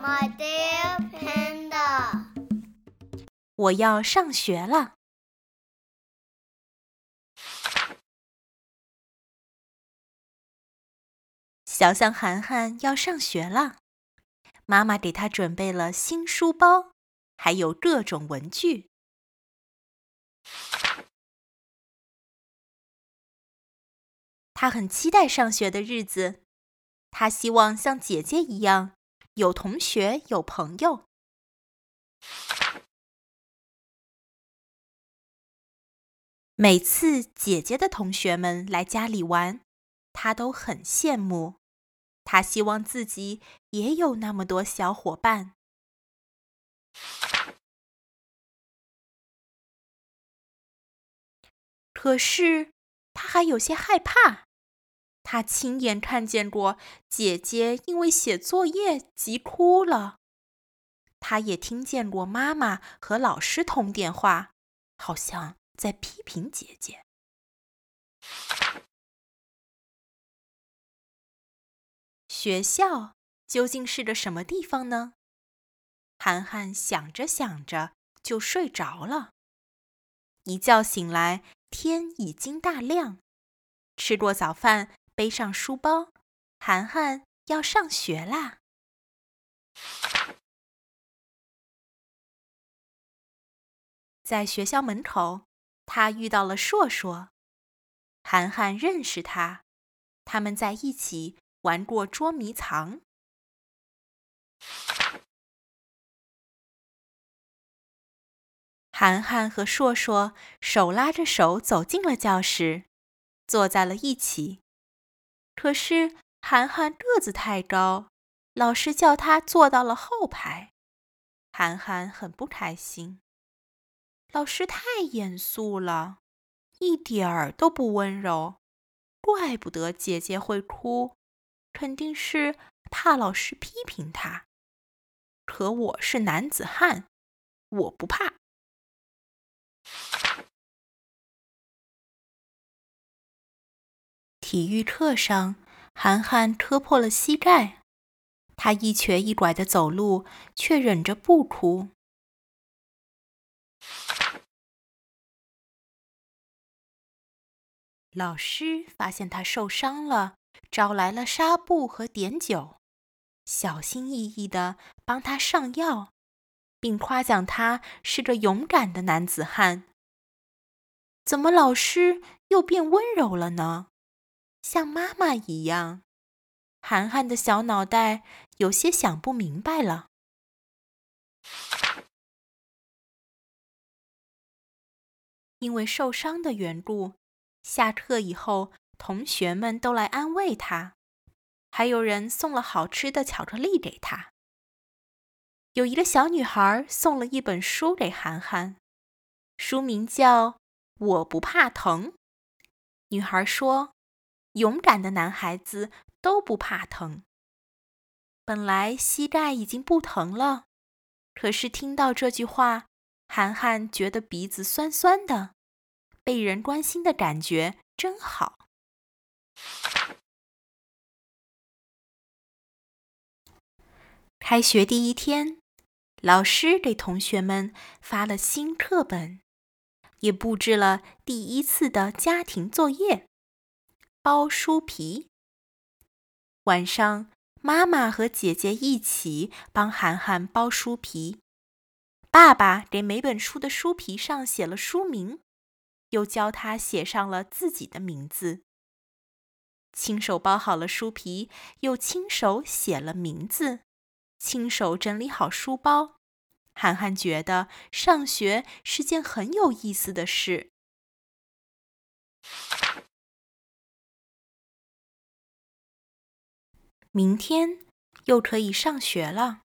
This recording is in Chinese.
My dear panda，我要上学了。小象涵涵要上学了，妈妈给他准备了新书包，还有各种文具。他很期待上学的日子，他希望像姐姐一样有同学有朋友。每次姐姐的同学们来家里玩，他都很羡慕。他希望自己也有那么多小伙伴。可是他还有些害怕。他亲眼看见过姐姐因为写作业急哭了，他也听见过妈妈和老师通电话，好像在批评姐姐。学校究竟是个什么地方呢？涵涵想着想着就睡着了。一觉醒来，天已经大亮。吃过早饭。背上书包，涵涵要上学啦。在学校门口，他遇到了硕硕，涵涵认识他，他们在一起玩过捉迷藏。涵涵和硕硕手拉着手走进了教室，坐在了一起。可是涵涵个子太高，老师叫他坐到了后排。涵涵很不开心，老师太严肃了，一点儿都不温柔。怪不得姐姐会哭，肯定是怕老师批评她。可我是男子汉，我不怕。体育课上，涵涵磕破了膝盖，他一瘸一拐的走路，却忍着不哭。老师发现他受伤了，找来了纱布和碘酒，小心翼翼的帮他上药，并夸奖他是个勇敢的男子汉。怎么老师又变温柔了呢？像妈妈一样，涵涵的小脑袋有些想不明白了。因为受伤的缘故，下课以后，同学们都来安慰他，还有人送了好吃的巧克力给他。有一个小女孩送了一本书给涵涵，书名叫《我不怕疼》。女孩说。勇敢的男孩子都不怕疼。本来膝盖已经不疼了，可是听到这句话，涵涵觉得鼻子酸酸的，被人关心的感觉真好。开学第一天，老师给同学们发了新课本，也布置了第一次的家庭作业。包书皮。晚上，妈妈和姐姐一起帮涵涵包书皮。爸爸给每本书的书皮上写了书名，又教他写上了自己的名字。亲手包好了书皮，又亲手写了名字，亲手整理好书包。涵涵觉得上学是件很有意思的事。明天又可以上学了。